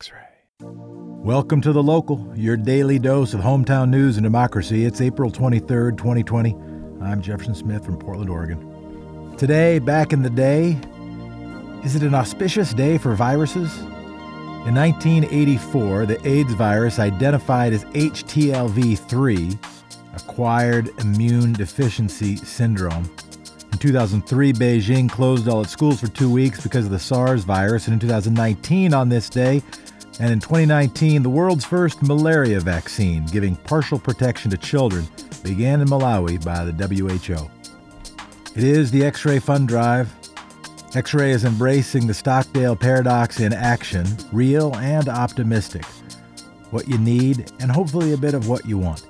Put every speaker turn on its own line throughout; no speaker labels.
X ray.
Welcome to The Local, your daily dose of hometown news and democracy. It's April 23rd, 2020. I'm Jefferson Smith from Portland, Oregon. Today, back in the day, is it an auspicious day for viruses? In 1984, the AIDS virus identified as HTLV 3, acquired immune deficiency syndrome. In 2003, Beijing closed all its schools for two weeks because of the SARS virus, and in 2019, on this day, and in 2019, the world's first malaria vaccine, giving partial protection to children, began in Malawi by the WHO. It is the X ray Fund Drive. X ray is embracing the Stockdale paradox in action, real and optimistic. What you need, and hopefully a bit of what you want.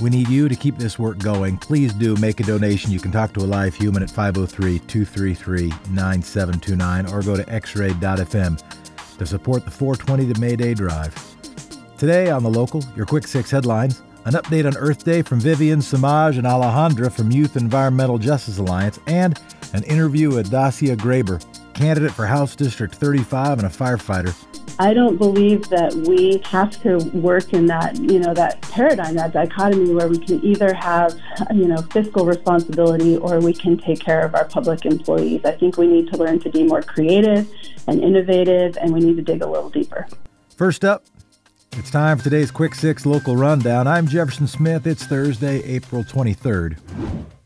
We need you to keep this work going. Please do make a donation. You can talk to a live human at 503 233 9729 or go to xray.fm to support the 420 to May Day drive. Today on the local, your quick six headlines an update on Earth Day from Vivian, Se'Maj, and Alejandra from Youth Environmental Justice Alliance, and an interview with Dacia Grayber, candidate for House District 35 and a firefighter.
I don't believe that we have to work in that, you know, that paradigm, that dichotomy where we can either have, you know, fiscal responsibility or we can take care of our public employees. I think we need to learn to be more creative and innovative and we need to dig a little deeper.
First up, it's time for today's Quick Six local rundown. I'm Jefferson Smith. It's Thursday, April 23rd.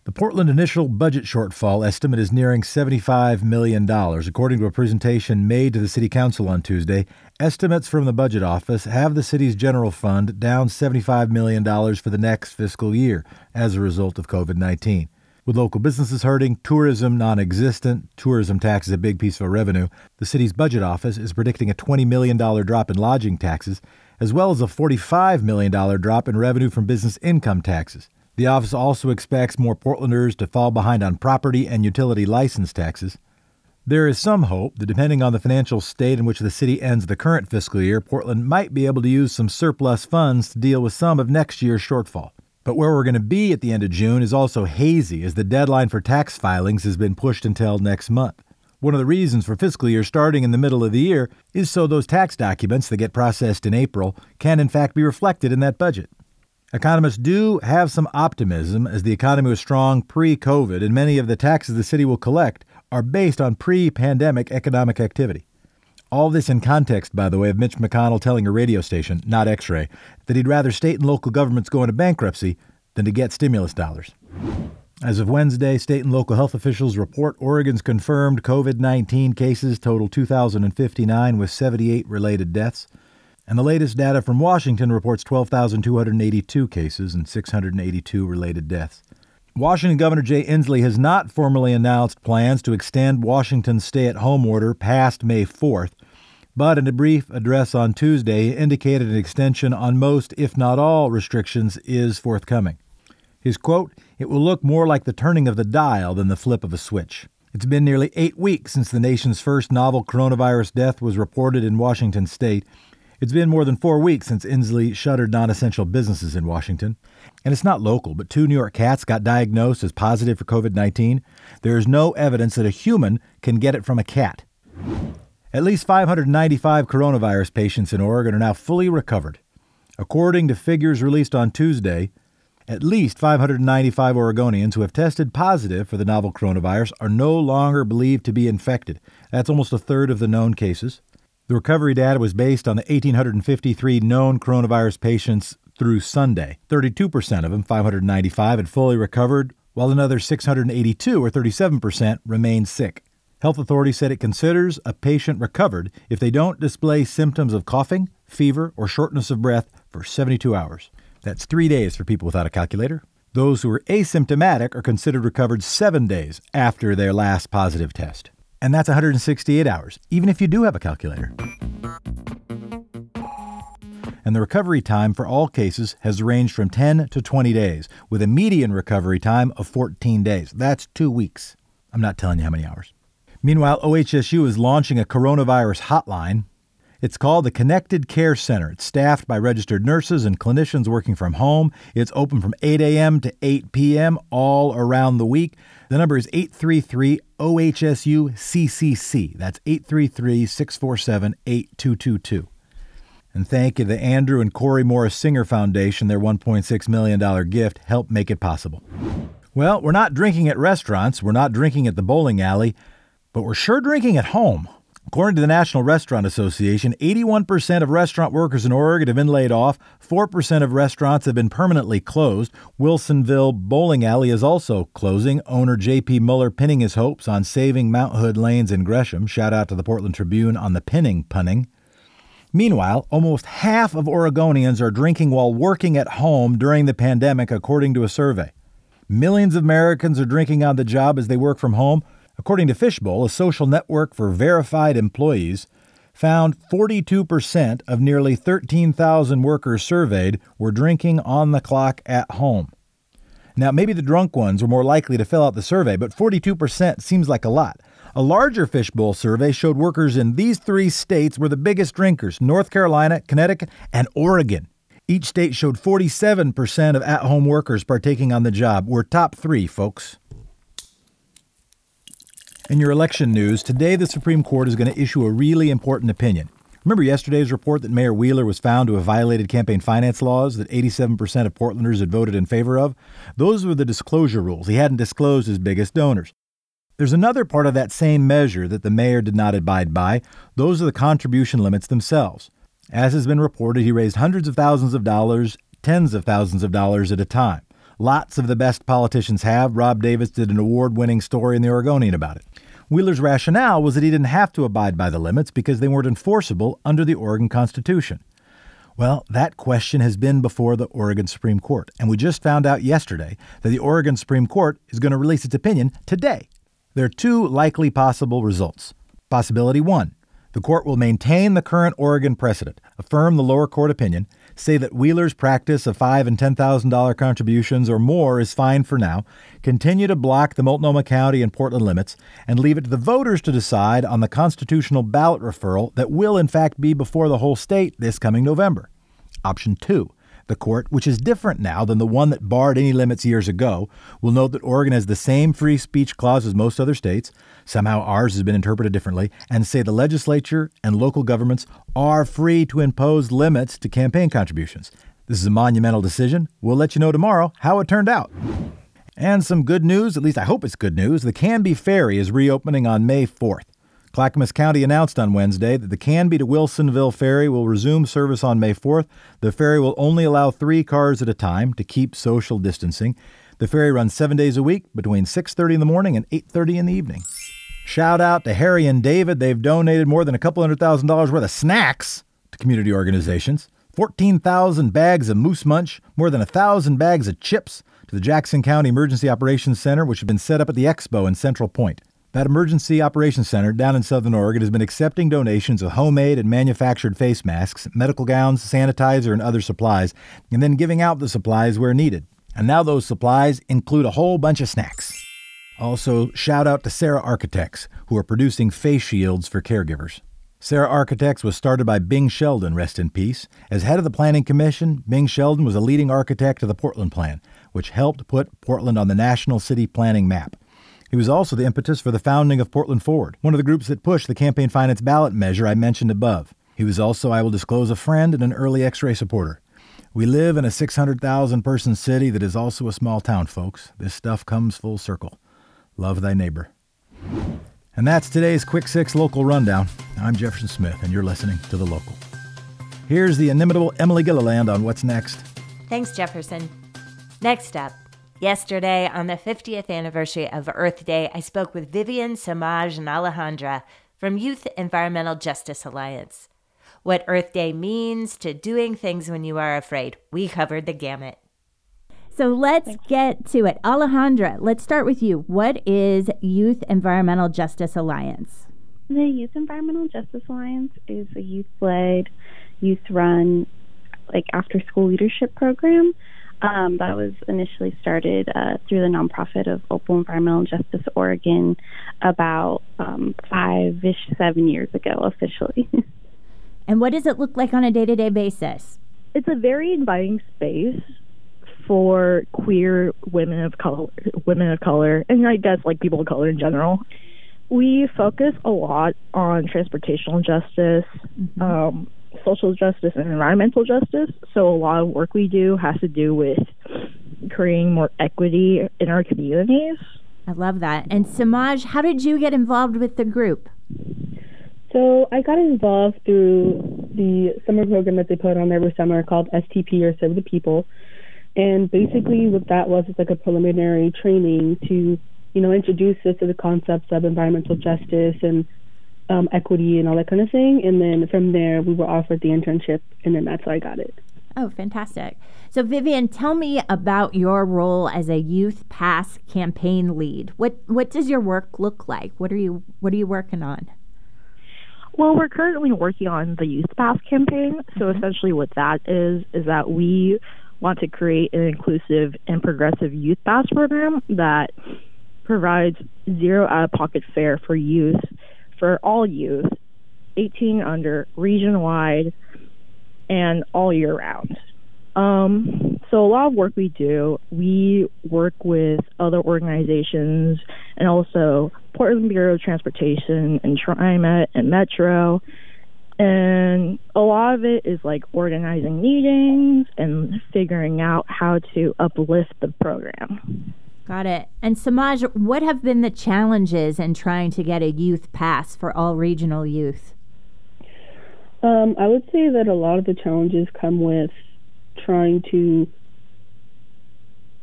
The Portland initial budget shortfall estimate is nearing $75 million. According to a presentation made to the City Council on Tuesday, estimates from the Budget Office have the city's general fund down $75 million for the next fiscal year as a result of COVID 19. With local businesses hurting, tourism non existent, tourism tax is a big piece of our revenue, the city's budget office is predicting a $20 million drop in lodging taxes as well as a $45 million drop in revenue from business income taxes. The office also expects more Portlanders to fall behind on property and utility license taxes. There is some hope that depending on the financial state in which the city ends the current fiscal year, Portland might be able to use some surplus funds to deal with some of next year's shortfall. But where we're going to be at the end of June is also hazy as the deadline for tax filings has been pushed until next month. One of the reasons for fiscal year starting in the middle of the year is so those tax documents that get processed in April can in fact be reflected in that budget. Economists do have some optimism as the economy was strong pre COVID, and many of the taxes the city will collect are based on pre pandemic economic activity. All this in context, by the way, of Mitch McConnell telling a radio station, not X ray, that he'd rather state and local governments go into bankruptcy than to get stimulus dollars. As of Wednesday, state and local health officials report Oregon's confirmed COVID 19 cases total 2,059 with 78 related deaths. And the latest data from Washington reports 12,282 cases and 682 related deaths. Washington Governor Jay Inslee has not formally announced plans to extend Washington's stay at home order past May 4th, but in a brief address on Tuesday, indicated an extension on most, if not all, restrictions is forthcoming. His quote, It will look more like the turning of the dial than the flip of a switch. It's been nearly eight weeks since the nation's first novel coronavirus death was reported in Washington state. It's been more than four weeks since Inslee shuttered non essential businesses in Washington. And it's not local, but two New York cats got diagnosed as positive for COVID 19. There is no evidence that a human can get it from a cat. At least 595 coronavirus patients in Oregon are now fully recovered. According to figures released on Tuesday, at least 595 Oregonians who have tested positive for the novel coronavirus are no longer believed to be infected. That's almost a third of the known cases. The recovery data was based on the 1,853 known coronavirus patients through Sunday. 32% of them, 595, had fully recovered, while another 682, or 37%, remained sick. Health authorities said it considers a patient recovered if they don't display symptoms of coughing, fever, or shortness of breath for 72 hours. That's three days for people without a calculator. Those who are asymptomatic are considered recovered seven days after their last positive test. And that's 168 hours, even if you do have a calculator. And the recovery time for all cases has ranged from 10 to 20 days, with a median recovery time of 14 days. That's two weeks. I'm not telling you how many hours. Meanwhile, OHSU is launching a coronavirus hotline it's called the Connected Care Center. It's staffed by registered nurses and clinicians working from home. It's open from 8 a.m. to 8 p.m. all around the week. The number is 833 OHSU CCC. That's 833 647 8222. And thank you to the Andrew and Corey Morris Singer Foundation. Their $1.6 million gift helped make it possible. Well, we're not drinking at restaurants, we're not drinking at the bowling alley, but we're sure drinking at home. According to the National Restaurant Association, 81% of restaurant workers in Oregon have been laid off, 4% of restaurants have been permanently closed. Wilsonville Bowling Alley is also closing. Owner J.P. Muller pinning his hopes on saving Mount Hood lanes in Gresham. Shout out to the Portland Tribune on the pinning punning. Meanwhile, almost half of Oregonians are drinking while working at home during the pandemic, according to a survey. Millions of Americans are drinking on the job as they work from home. According to Fishbowl, a social network for verified employees, found 42% of nearly 13,000 workers surveyed were drinking on the clock at home. Now, maybe the drunk ones were more likely to fill out the survey, but 42% seems like a lot. A larger Fishbowl survey showed workers in these three states were the biggest drinkers North Carolina, Connecticut, and Oregon. Each state showed 47% of at home workers partaking on the job. We're top three, folks. In your election news, today the Supreme Court is going to issue a really important opinion. Remember yesterday's report that Mayor Wheeler was found to have violated campaign finance laws that 87% of Portlanders had voted in favor of? Those were the disclosure rules. He hadn't disclosed his biggest donors. There's another part of that same measure that the mayor did not abide by. Those are the contribution limits themselves. As has been reported, he raised hundreds of thousands of dollars, tens of thousands of dollars at a time. Lots of the best politicians have. Rob Davis did an award winning story in The Oregonian about it. Wheeler's rationale was that he didn't have to abide by the limits because they weren't enforceable under the Oregon Constitution. Well, that question has been before the Oregon Supreme Court, and we just found out yesterday that the Oregon Supreme Court is going to release its opinion today. There are two likely possible results. Possibility one the court will maintain the current Oregon precedent, affirm the lower court opinion, say that Wheeler's practice of five and ten thousand dollar contributions or more is fine for now, continue to block the Multnomah County and Portland limits, and leave it to the voters to decide on the constitutional ballot referral that will in fact be before the whole state this coming November. Option two. The court, which is different now than the one that barred any limits years ago, will note that Oregon has the same free speech clause as most other states. Somehow ours has been interpreted differently, and say the legislature and local governments are free to impose limits to campaign contributions. This is a monumental decision. We'll let you know tomorrow how it turned out. And some good news, at least I hope it's good news. The Canby Ferry is reopening on May 4th. Clackamas County announced on Wednesday that the Canby to Wilsonville ferry will resume service on May 4th. The ferry will only allow three cars at a time to keep social distancing. The ferry runs seven days a week between 6:30 in the morning and 8:30 in the evening. Shout out to Harry and David. They've donated more than a couple hundred thousand dollars worth of snacks to community organizations. 14,000 bags of moose munch, more than a thousand bags of chips to the Jackson County Emergency Operations Center, which has been set up at the Expo in Central Point. That Emergency Operations Center down in Southern Oregon has been accepting donations of homemade and manufactured face masks, medical gowns, sanitizer, and other supplies, and then giving out the supplies where needed. And now those supplies include a whole bunch of snacks. Also, shout out to SERA Architects, who are producing face shields for caregivers. SERA Architects was started by Bing Sheldon, rest in peace. As head of the Planning Commission, Bing Sheldon was a leading architect of the Portland Plan, which helped put Portland on the national city planning map. He was also the impetus for the founding of Portland Forward, one of the groups that pushed the campaign finance ballot measure I mentioned above. He was also, I will disclose, a friend and an early X ray supporter. We live in a 600,000 person city that is also a small town, folks. This stuff comes full circle. Love thy neighbor. And that's today's Quick Six Local Rundown. I'm Jefferson Smith, and you're listening to The Local. Here's the inimitable Emily Gilliland on what's next.
Thanks, Jefferson. Next up, Yesterday, on the 50th anniversary of Earth Day, I spoke with Vivian, Se'Maj, and Alejandra from Youth Environmental Justice Alliance. What Earth Day means to doing things when you are afraid. We covered the gamut.
So let's get to it. Alejandra, let's start with you. What is Youth Environmental Justice Alliance?
The Youth Environmental Justice Alliance is a youth led, youth run, like after school leadership program um, that was initially started uh, through the nonprofit of Opal Environmental Justice Oregon about um, five ish, seven years ago officially.
and what does it look like on a day to day basis?
It's a very inviting space for queer women of color, women of color, and I guess like people of color in general. we focus a lot on transportational justice, mm-hmm. um, social justice, and environmental justice. So a lot of work we do has to do with creating more equity in our communities.
I love that. And Se'Maj, how did you get involved with the group?
So I got involved through the summer program that they put on every summer called STP or Serve the People. And basically what that was is like a preliminary training to, you know, introduce us to the concepts of environmental justice and um, equity and all that kind of thing. And then from there we were offered the internship and then that's how I got it.
Oh, fantastic. So, Vivian, tell me about your role as a Youth Pass campaign lead. What what does your work look like? What are you what are you working on?
Well, we're currently working on the Youth Pass campaign. So, mm-hmm. essentially, what that is is that we want to create an inclusive and progressive youth pass program that provides zero out of pocket fare for youth for all youth 18 under region wide and all year round. Um, so a lot of work we do, we work with other organizations and also Portland Bureau of Transportation and TriMet and Metro. And a lot of it is like organizing meetings and figuring out how to uplift the program.
Got it. And Se'Maj, what have been the challenges in trying to get a youth pass for all regional youth?
Um, I would say that a lot of the challenges come with trying to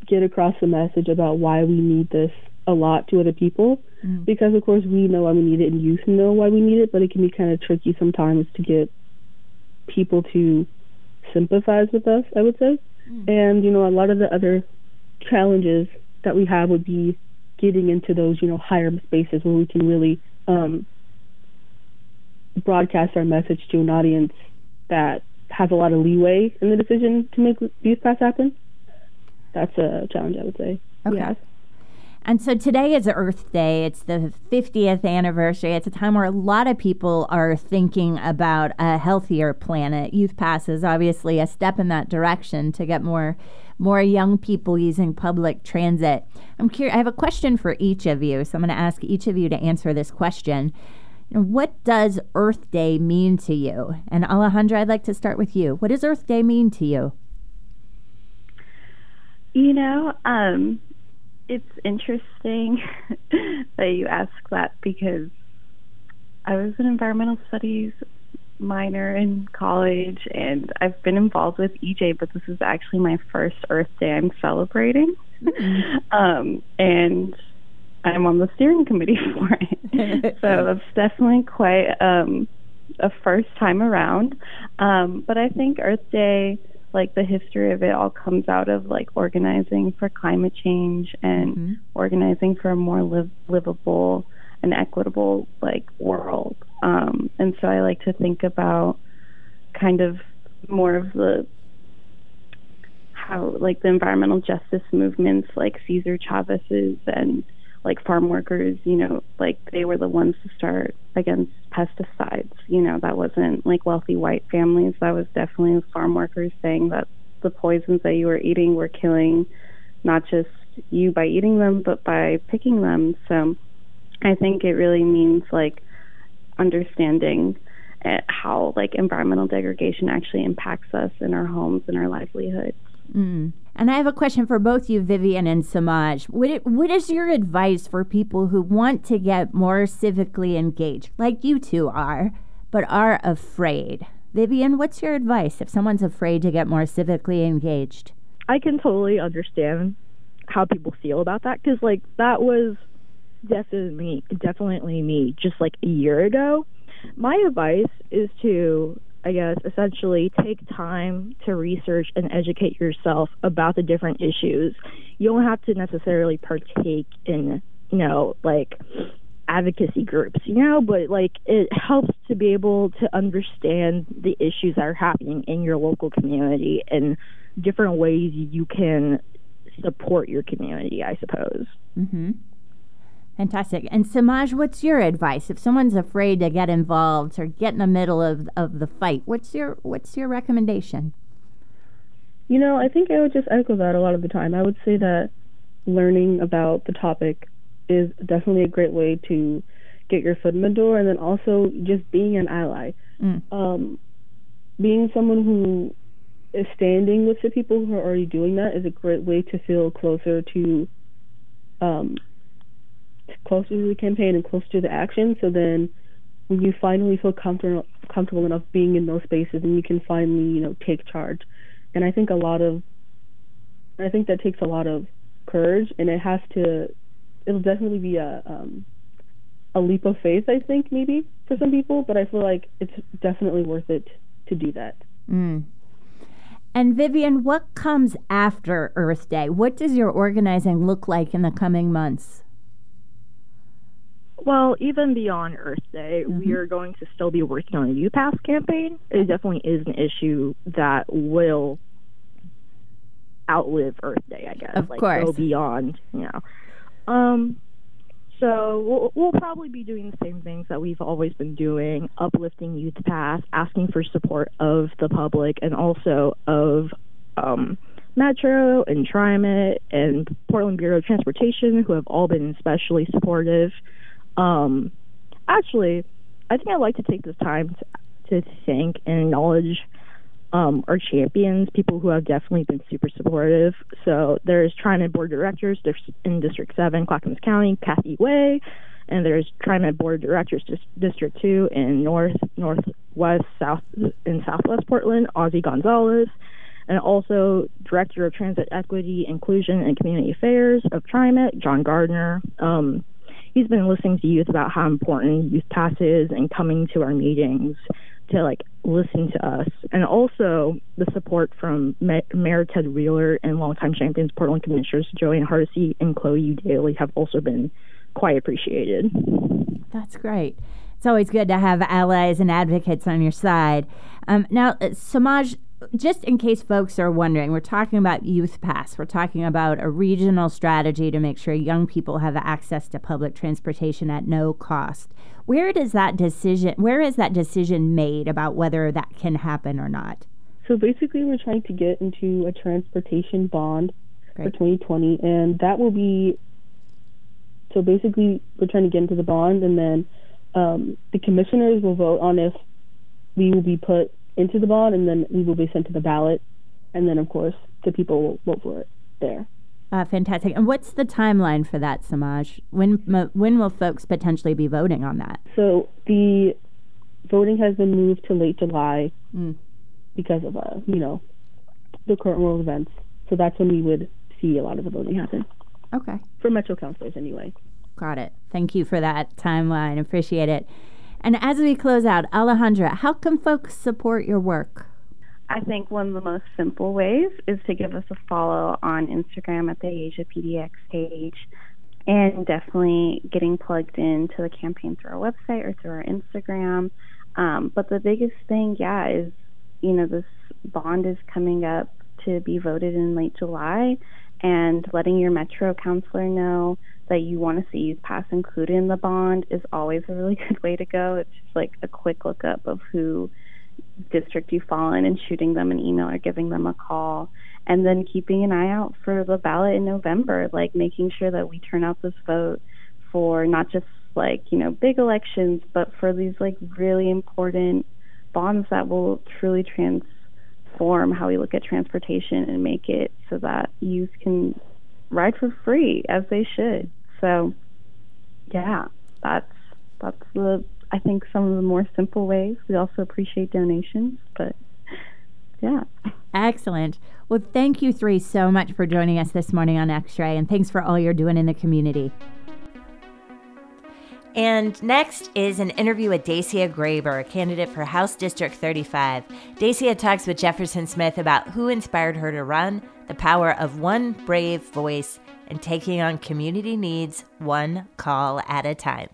get across the message about why we need this a lot to other people. Mm-hmm. Because, of course, we know why we need it and youth know why we need it, but it can be kind of tricky sometimes to get people to sympathize with us, I would say. Mm-hmm. And, you know, a lot of the other challenges that we have would be getting into those, you know, higher spaces where we can really um, broadcast our message to an audience that has a lot of leeway in the decision to make youth pass happen. That's a challenge, I would say.
Okay. Yeah. And so today is Earth Day. It's the 50th anniversary. It's a time where a lot of people are thinking about a healthier planet. Youth Pass is obviously a step in that direction to get more more young people using public transit. I'm curious. I have a question for each of you, so I'm going to ask each of you to answer this question. What does Earth Day mean to you? And Alejandra, I'd like to start with you. What does Earth Day mean to you?
You know, um, it's interesting that you ask that because I was an environmental studies minor in college and I've been involved with EJ, but this is actually my first Earth Day I'm celebrating. Mm-hmm. Um, and I'm on the steering committee for it. so it's definitely quite um, a first time around. Um, but I think Earth Day, like the history of it, all comes out of like organizing for climate change and mm-hmm. organizing for a more live, livable and equitable like world. Um, and so I like to think about kind of more of the how like the environmental justice movements like Cesar Chavez's and like farm workers, you know, like they were the ones to start against pesticides. You know, that wasn't like wealthy white families. That was definitely farm workers saying that the poisons that you were eating were killing not just you by eating them, but by picking them. So I think it really means like understanding eh, how like environmental degradation actually impacts us in our homes and our livelihoods.
Mm. And I have a question for both you, Vivian and Se'Maj. What, what is your advice for people who want to get more civically engaged, like you two are, but are afraid? Vivian, what's your advice if someone's afraid to get more civically engaged?
I can totally understand how people feel about that because, like, that was definitely definitely me just like a year ago. My advice is to I guess, essentially take time to research and educate yourself about the different issues. You don't have to necessarily partake in, you know, like advocacy groups, you know, but like it helps to be able to understand the issues that are happening in your local community and different ways you can support your community, I suppose.
Mm-hmm. Fantastic. And Se'Maj, what's your advice if someone's afraid to get involved or get in the middle of, of the fight? What's your what's your recommendation?
You know, I think I would just echo that a lot of the time. I would say that learning about the topic is definitely a great way to get your foot in the door, and then also just being an ally. Mm. Um, being someone who is standing with the people who are already doing that is a great way to feel closer to um, closer to the campaign and closer to the action. So then, when you finally feel comfortable comfortable enough being in those spaces, and you can finally you know take charge. And I think a lot of I think that takes a lot of courage, and it has to. It'll definitely be a um, a leap of faith. I think maybe for some people, but I feel like it's definitely worth it to do that.
Mm. And Vivian, what comes after Earth Day? What does your organizing look like in the coming months?
Well, even beyond Earth Day, mm-hmm. we are going to still be working on a UPass campaign. It definitely is an issue that will outlive Earth Day, I guess.
Of
like,
course.
Go beyond, you know. Um, so we'll, we'll probably be doing the same things that we've always been doing, uplifting Youth Pass, asking for support of the public and also of um, Metro and TriMet and Portland Bureau of Transportation, who have all been especially supportive. Um, actually, I think I'd like to take this time to, to thank and acknowledge um, our champions, people who have definitely been super supportive. So there's TriMet Board Directors in District 7, Clackamas County, Kathy Wai, and there's TriMet Board Directors District 2 in North, Northwest, South, in Southwest Portland, Ozzie Gonzalez, and also Director of Transit Equity, Inclusion, and Community Affairs of TriMet, John Gardner. Um, he's been listening to youth about how important youth pass is and coming to our meetings to like listen to us, and also the support from Mayor Ted Wheeler and longtime champions Portland Commissioners Jo Ann Hardesty and Chloe Eudaly have also been quite appreciated.
That's great. It's always good to have allies and advocates on your side. Um, now, uh, Se'Maj, just in case folks are wondering, we're talking about Youth Pass. We're talking about a regional strategy to make sure young people have access to public transportation at no cost. Where does that decision where is that decision made about whether that can happen or not?
So basically we're trying to get into a transportation bond Great. for 2020 and that will be so basically we're trying to get into the bond and then um, the commissioners will vote on if we will be put into the bond and then we will be sent to the ballot and then of course the people will vote for it there.
Uh, fantastic. And what's the timeline for that, Se'Maj? When when will folks potentially be voting on that?
So the voting has been moved to late July mm. because of uh, you know the current world events. So that's when we would see a lot of the voting happen.
Okay.
For Metro councilors, anyway.
Got it. Thank you for that timeline. Appreciate it. And as we close out, Alejandra, how can folks support your work?
I think one of the most simple ways is to give us a follow on Instagram at the YEJA PDX page and definitely getting plugged into the campaign through our website or through our Instagram. Um, but the biggest thing, yeah, is you know, this bond is coming up to be voted in late July and letting your Metro counselor know that you want to see Youth Pass included in the bond is always a really good way to go. It's just like a quick lookup of who district you fall in and shooting them an email or giving them a call and then keeping an eye out for the ballot in November like making sure that we turn out this vote for not just like you know big elections but for these like really important bonds that will truly transform how we look at transportation and make it so that youth can ride for free as they should so yeah that's that's the I think some of the more simple ways. We also appreciate donations, but yeah.
Excellent. Well, thank you three so much for joining us this morning on X Ray, and thanks for all you're doing in the community.
And next is an interview with Dacia Grayber, a candidate for House District 35. Dacia talks with Jefferson Smith about who inspired her to run, the power of one brave voice, and taking on community needs one call at a time.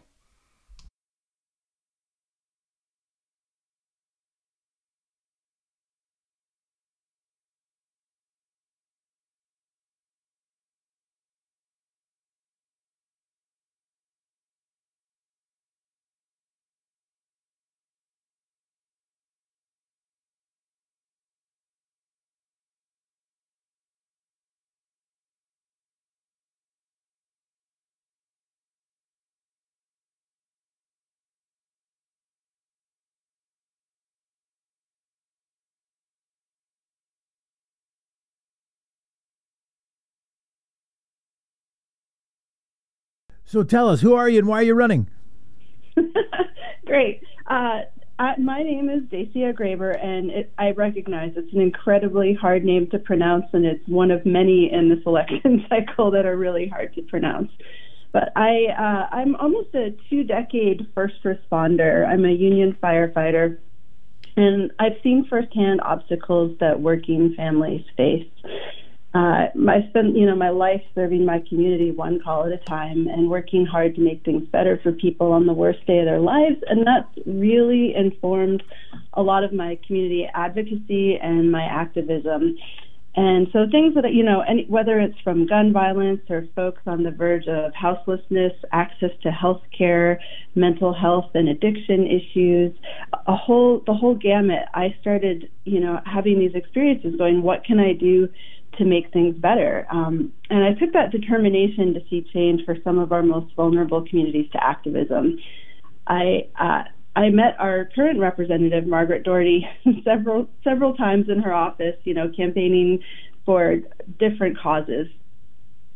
So tell us, who are you and why are you running?
Great. Uh, I, my name is Dacia Grayber, and it, I recognize it's an incredibly hard name to pronounce, and it's one of many in this election cycle that are really hard to pronounce. But I, uh, I'm almost a two-decade first responder. I'm a union firefighter, and I've seen firsthand obstacles that working families face uh, I spent, you know, my life serving my community one call at a time and working hard to make things better for people on the worst day of their lives. And that's really informed a lot of my community advocacy and my activism. And so things that, you know, any, whether it's from gun violence or folks on the verge of houselessness, access to health care, mental health and addiction issues, a whole, the whole gamut, I started, you know, having these experiences going, what can I do to make things better. Um, and I took that determination to see change for some of our most vulnerable communities to activism. I uh, I met our current representative, Margaret Doherty, several several times in her office, you know, campaigning for different causes.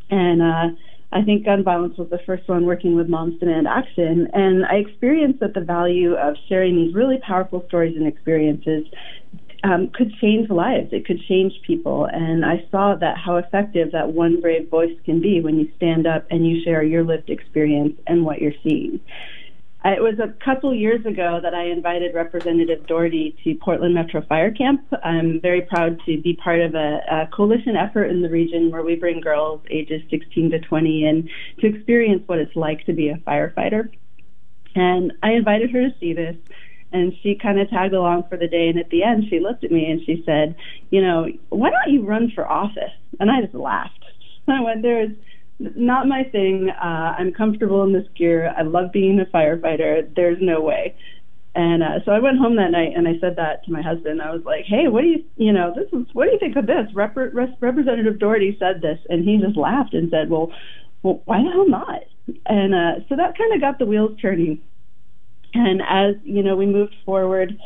And uh, I think gun violence was the first one working with Moms Demand Action. And I experienced that the value of sharing these really powerful stories and experiences um, could change lives. It could change people. And I saw that how effective that one brave voice can be when you stand up and you share your lived experience and what you're seeing. It was a couple years ago that I invited Representative Doherty to Portland Metro Fire Camp. I'm very proud to be part of a, a coalition effort in the region where we bring girls ages 16 to 20 in to experience what it's like to be a firefighter. And I invited her to see this and she kind of tagged along for the day. And at the end, she looked at me and she said, "You know, why don't you run for office?" And I just laughed. I went, "There's not my thing. Uh, I'm comfortable in this gear. I love being a firefighter. There's no way." And uh, so I went home that night and I said that to my husband. I was like, "Hey, what do you, you know, this is what do you think of this?" Rep- Rep- Representative Doherty said this, and he just laughed and said, "Well, well, why the hell not?" And uh, so that kind of got the wheels turning. And as you know, we moved forward,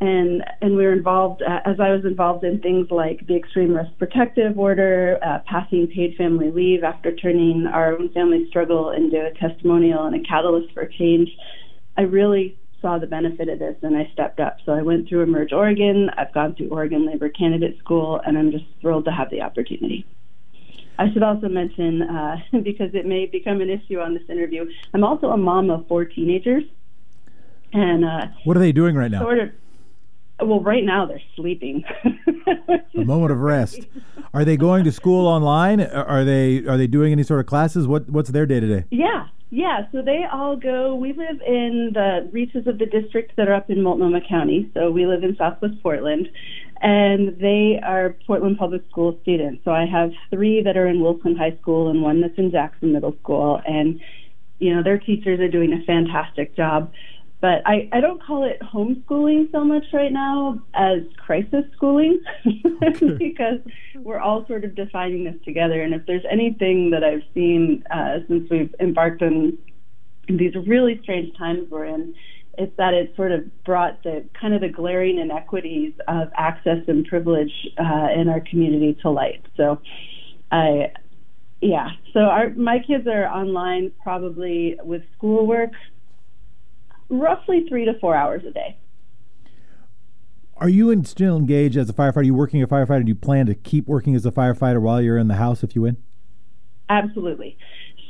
and and we were involved uh, as I was involved in things like the extreme risk protective order, uh, passing paid family leave after turning our own family struggle into a testimonial and a catalyst for change. I really saw the benefit of this and I stepped up. So I went through Emerge Oregon. I've gone through Oregon Labor Candidate School, and I'm just thrilled to have the opportunity. I should also mention, uh, because it may become an issue on this interview, I'm also a mom of four teenagers. And uh,
what are they doing right now?
Sort of. Well, right now they're sleeping.
a moment of rest. Are they going to school online? Are they are they doing any sort of classes? What what's their day to day?
Yeah, yeah. So they all go. We live in the reaches of the district that are up in Multnomah County. So we live in Southwest Portland, and they are Portland Public School students. So I have three that are in Wilson High School and one that's in Jackson Middle School, and you know their teachers are doing a fantastic job. But I, I don't call it homeschooling so much right now as crisis schooling because we're all sort of defining this together. And if there's anything that I've seen uh, since we've embarked on these really strange times we're in, it's that it sort of brought the kind of the glaring inequities of access and privilege uh, in our community to light. So I, yeah, so our my kids are online probably with schoolwork roughly three to four hours a day.
Are you in, still engaged as a firefighter? Are you working as a firefighter? Do you plan to keep working as a firefighter while you're in the house if you win?
Absolutely.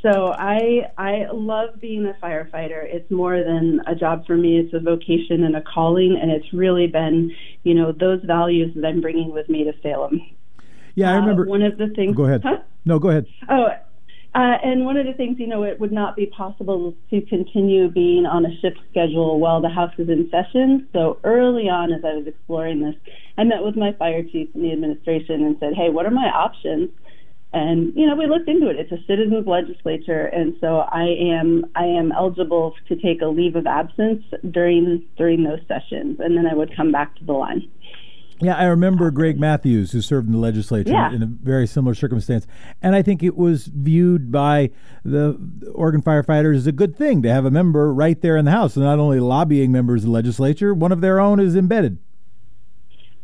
So I I love being a firefighter. It's more than a job for me. It's a vocation and a calling, and it's really been, you know, those values that I'm bringing with me to Salem.
Yeah, I uh, remember.
Uh, one of the things.
Go ahead.
Huh?
No, go ahead.
Oh, uh, and one of the things, you know, it would not be possible to continue being on a shift schedule while the House is in session. So early on, as I was exploring this, I met with my fire chief in the administration and said, "Hey, what are my options?" And you know, we looked into it. It's a citizens legislature, and so I am I am eligible to take a leave of absence during during those sessions, and then I would come back to the line.
Yeah, I remember Greg Matthews, who served in the legislature
yeah.
in a very similar circumstance. And I think it was viewed by the Oregon firefighters as a good thing to have a member right there in the House. And not only lobbying members of the legislature, one of their own is embedded.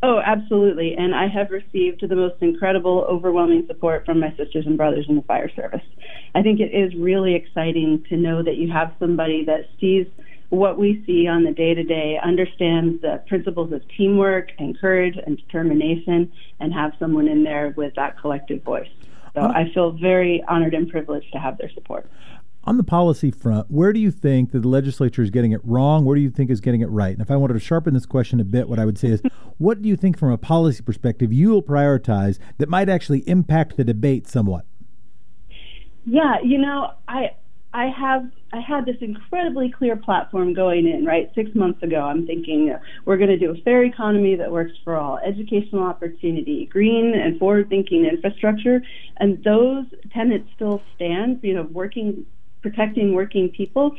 Oh, absolutely. And I have received the most incredible, overwhelming support from my sisters and brothers in the fire service. I think it is really exciting to know that you have somebody that sees what we see on the day to day, understands the principles of teamwork and courage and determination, and have someone in there with that collective voice. So I feel very honored and privileged to have their support.
On the policy front, where do you think that the legislature is getting it wrong? Where do you think is getting it right? And if I wanted to sharpen this question a bit, what I would say is, what do you think from a policy perspective you will prioritize that might actually impact the debate somewhat?
Yeah, you know, I I have I had this incredibly clear platform going in, right? 6 months ago, I'm thinking uh, we're going to do a fair economy that works for all, educational opportunity, green and forward-thinking infrastructure, and those tenets still stand, you know, working protecting working people.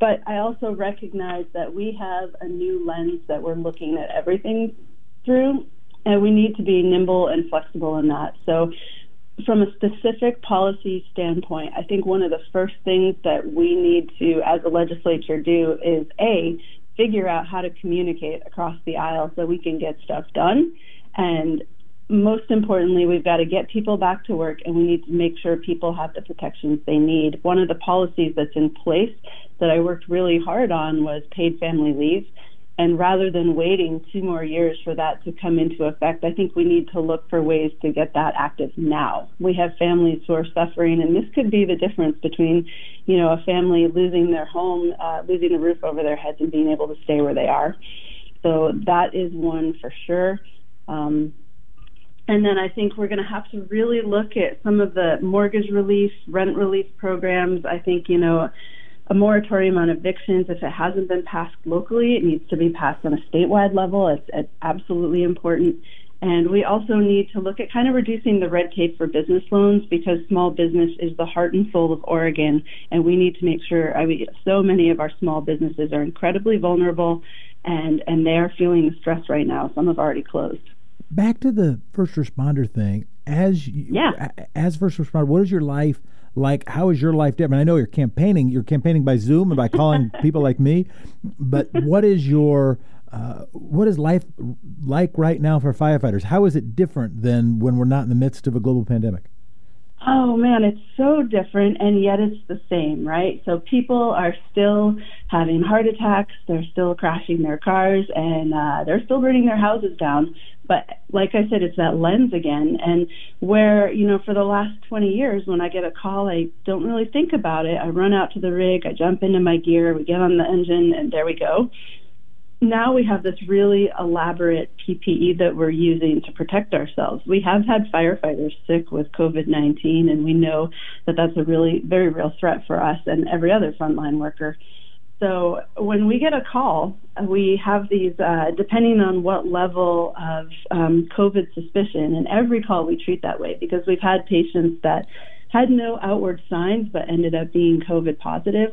But I also recognize that we have a new lens that we're looking at everything through, and we need to be nimble and flexible in that. So, from a specific policy standpoint, I think one of the first things that we need to, as a legislature, do is A, figure out how to communicate across the aisle so we can get stuff done. And most importantly, we've got to get people back to work and we need to make sure people have the protections they need. One of the policies that's in place that I worked really hard on was paid family leave. And rather than waiting two more years for that to come into effect, I think we need to look for ways to get that active now. We have families who are suffering, and this could be the difference between, you know, a family losing their home, uh, losing the roof over their heads, and being able to stay where they are. So that is one for sure. Um, and then I think we're going to have to really look at some of the mortgage relief, rent relief programs. I think, you know, a moratorium on evictions, if it hasn't been passed locally, it needs to be passed on a statewide level. It's, it's absolutely important. And we also need to look at kind of reducing the red tape for business loans because small business is the heart and soul of Oregon. And we need to make sure, I mean, so many of our small businesses are incredibly vulnerable and, and they are feeling the stress right now. Some have already closed
back to the first responder thing. As you,
yeah.
as first responder, what is your life like? How is your life different? I know you're campaigning. You're campaigning by Zoom and by calling people like me. But what is your uh, what is life like right now for firefighters? How is it different than when we're not in the midst of a global pandemic?
Oh man, it's so different and yet it's the same, right? So people are still having heart attacks, they're still crashing their cars, and uh, they're still burning their houses down. But like I said, it's that lens again. And where, you know, for the last 20 years, when I get a call, I don't really think about it. I run out to the rig, I jump into my gear, we get on the engine, and there we go. Now we have this really elaborate PPE that we're using to protect ourselves. We have had firefighters sick with COVID 19, and we know that that's a really very real threat for us and every other frontline worker. So when we get a call, we have these, uh, depending on what level of um, COVID suspicion, and every call we treat that way because we've had patients that had no outward signs but ended up being COVID positive.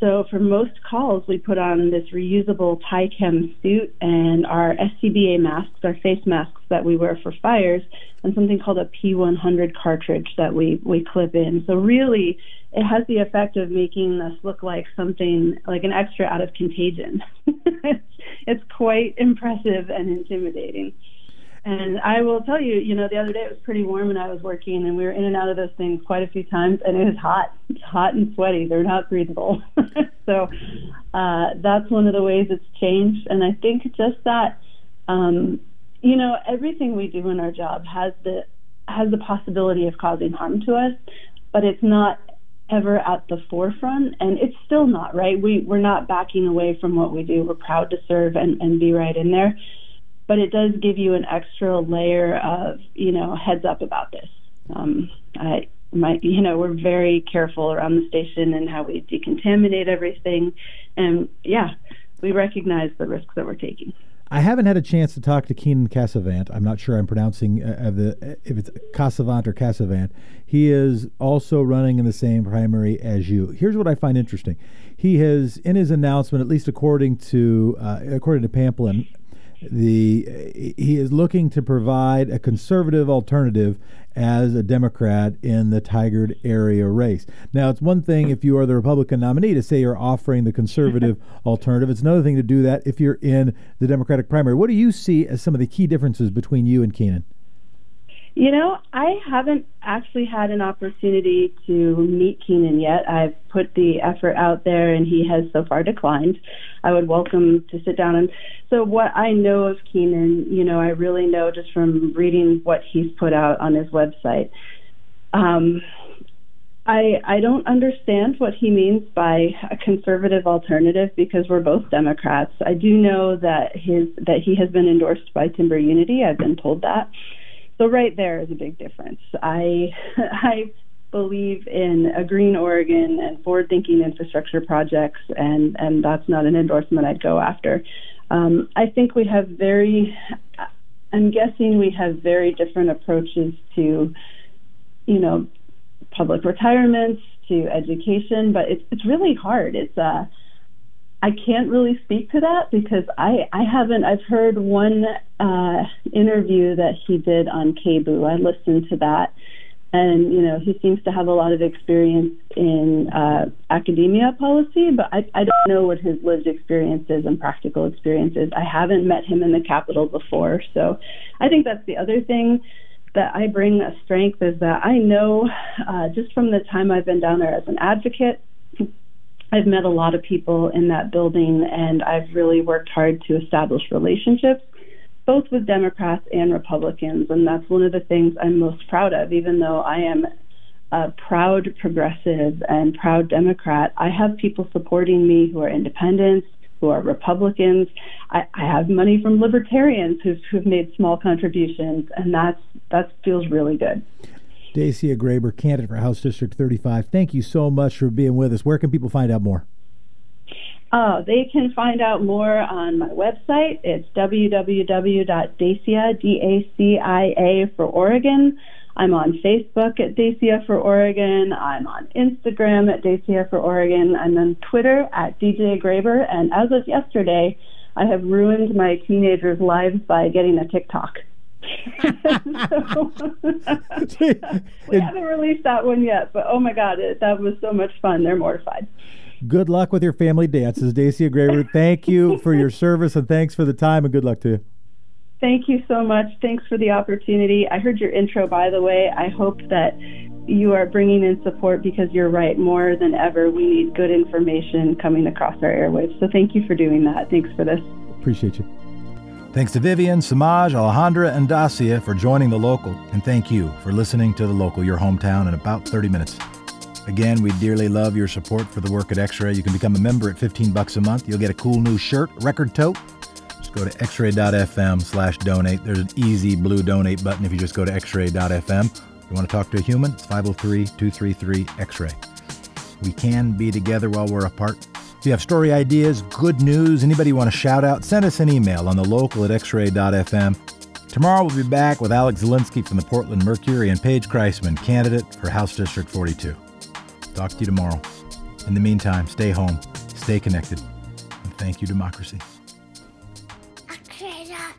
So for most calls, we put on this reusable Tychem suit and our SCBA masks, our face masks that we wear for fires, and something called a P100 cartridge that we, we clip in. So really, it has the effect of making us look like something like an extra out of contagion. it's quite impressive and intimidating. And I will tell you, you know, the other day it was pretty warm and I was working and we were in and out of those things quite a few times and it was hot. It's hot and sweaty. They're not breathable. so uh, that's one of the ways it's changed. And I think just that, um, you know, everything we do in our job has the has the possibility of causing harm to us, but it's not ever at the forefront and it's still not right we we're not backing away from what we do we're proud to serve and, and be right in there but it does give you an extra layer of you know heads up about this um, i my you know we're very careful around the station and how we decontaminate everything and yeah we recognize the risks that we're taking
I haven't had a chance to talk to Keenan Casavant. I'm not sure I'm pronouncing uh, the if it's Casavant or Casavant. He is also running in the same primary as you. Here's what I find interesting. He has, in his announcement, at least according to uh, according to Pamplin, the he is looking to provide a conservative alternative as a Democrat in the Tigard area race. Now, it's one thing if you are the Republican nominee to say you're offering the conservative alternative. It's another thing to do that if you're in the Democratic primary. What do you see as some of the key differences between you and Keenan?
You know, I haven't actually had an opportunity to meet Keenan yet. I've put the effort out there and he has so far declined. I would welcome to sit down and so what I know of Keenan, you know, I really know just from reading what he's put out on his website. Um, I I don't understand what he means by a conservative alternative because we're both Democrats. I do know that his that he has been endorsed by Timber Unity. I've been told that. So right there is a big difference. I I believe in a green Oregon and forward-thinking infrastructure projects, and and that's not an endorsement I'd go after. Um, I think we have very. I'm guessing we have very different approaches to, you know, public retirements to education, but it's it's really hard. It's uh I can't really speak to that because I, I haven't. I've heard one uh, interview that he did on KBOO. I listened to that, and you know he seems to have a lot of experience in uh, academia policy, but I, I don't know what his lived experiences and practical experiences. I haven't met him in the Capitol before, so I think that's the other thing that I bring a strength is that I know uh, just from the time I've been down there as an advocate I've met a lot of people in that building, and I've really worked hard to establish relationships, both with Democrats and Republicans. And that's one of the things I'm most proud of, even though I am a proud progressive and proud Democrat. I have people supporting me who are independents, who are Republicans. I, I have money from libertarians who've, who've made small contributions, and that's that feels really good.
Dacia Grayber, candidate for House District 35. Thank you so much for being with us. Where can people find out more?
Uh, they can find out more on my website. It's www.dacia, D-A-C-I-A for Oregon. I'm on Facebook at Dacia for Oregon. I'm on Instagram at Dacia for Oregon. I'm on Twitter at DJ Grayber. And as of yesterday, I have ruined my teenagers' lives by getting a TikTok. So, we haven't released that one yet, but oh my god, it, that was so much fun. They're mortified.
Good luck with your family dances, Dacia Grayber. Thank you for your service and thanks for the time and good luck to you.
Thank you so much. Thanks for the opportunity. I heard your intro, by the way. I hope that you are bringing in support because you're right. More than ever, we need good information coming across our airwaves. So thank you for doing that. Thanks for this.
Appreciate you. Thanks to Vivian, Se'Maj, Alejandra, and Dacia for joining The Local, and thank you for listening to The Local, your hometown, in about 30 minutes. Again, we dearly love your support for the work at X-Ray. You can become a member at 15 bucks a month. You'll get a cool new shirt, record tote. Just go to xray.fm slash donate. There's an easy blue donate button if you just go to xray.fm. If you want to talk to a human, it's 503-233-X-Ray. We can be together while we're apart you have story ideas, good news, anybody want to shout out, send us an email on the local at xray.fm. Tomorrow we'll be back with Alex Zielinski from the Portland Mercury and Paige Kreisman, candidate for House District 42. Talk to you tomorrow. In the meantime, stay home, stay connected, and thank you, democracy. Akira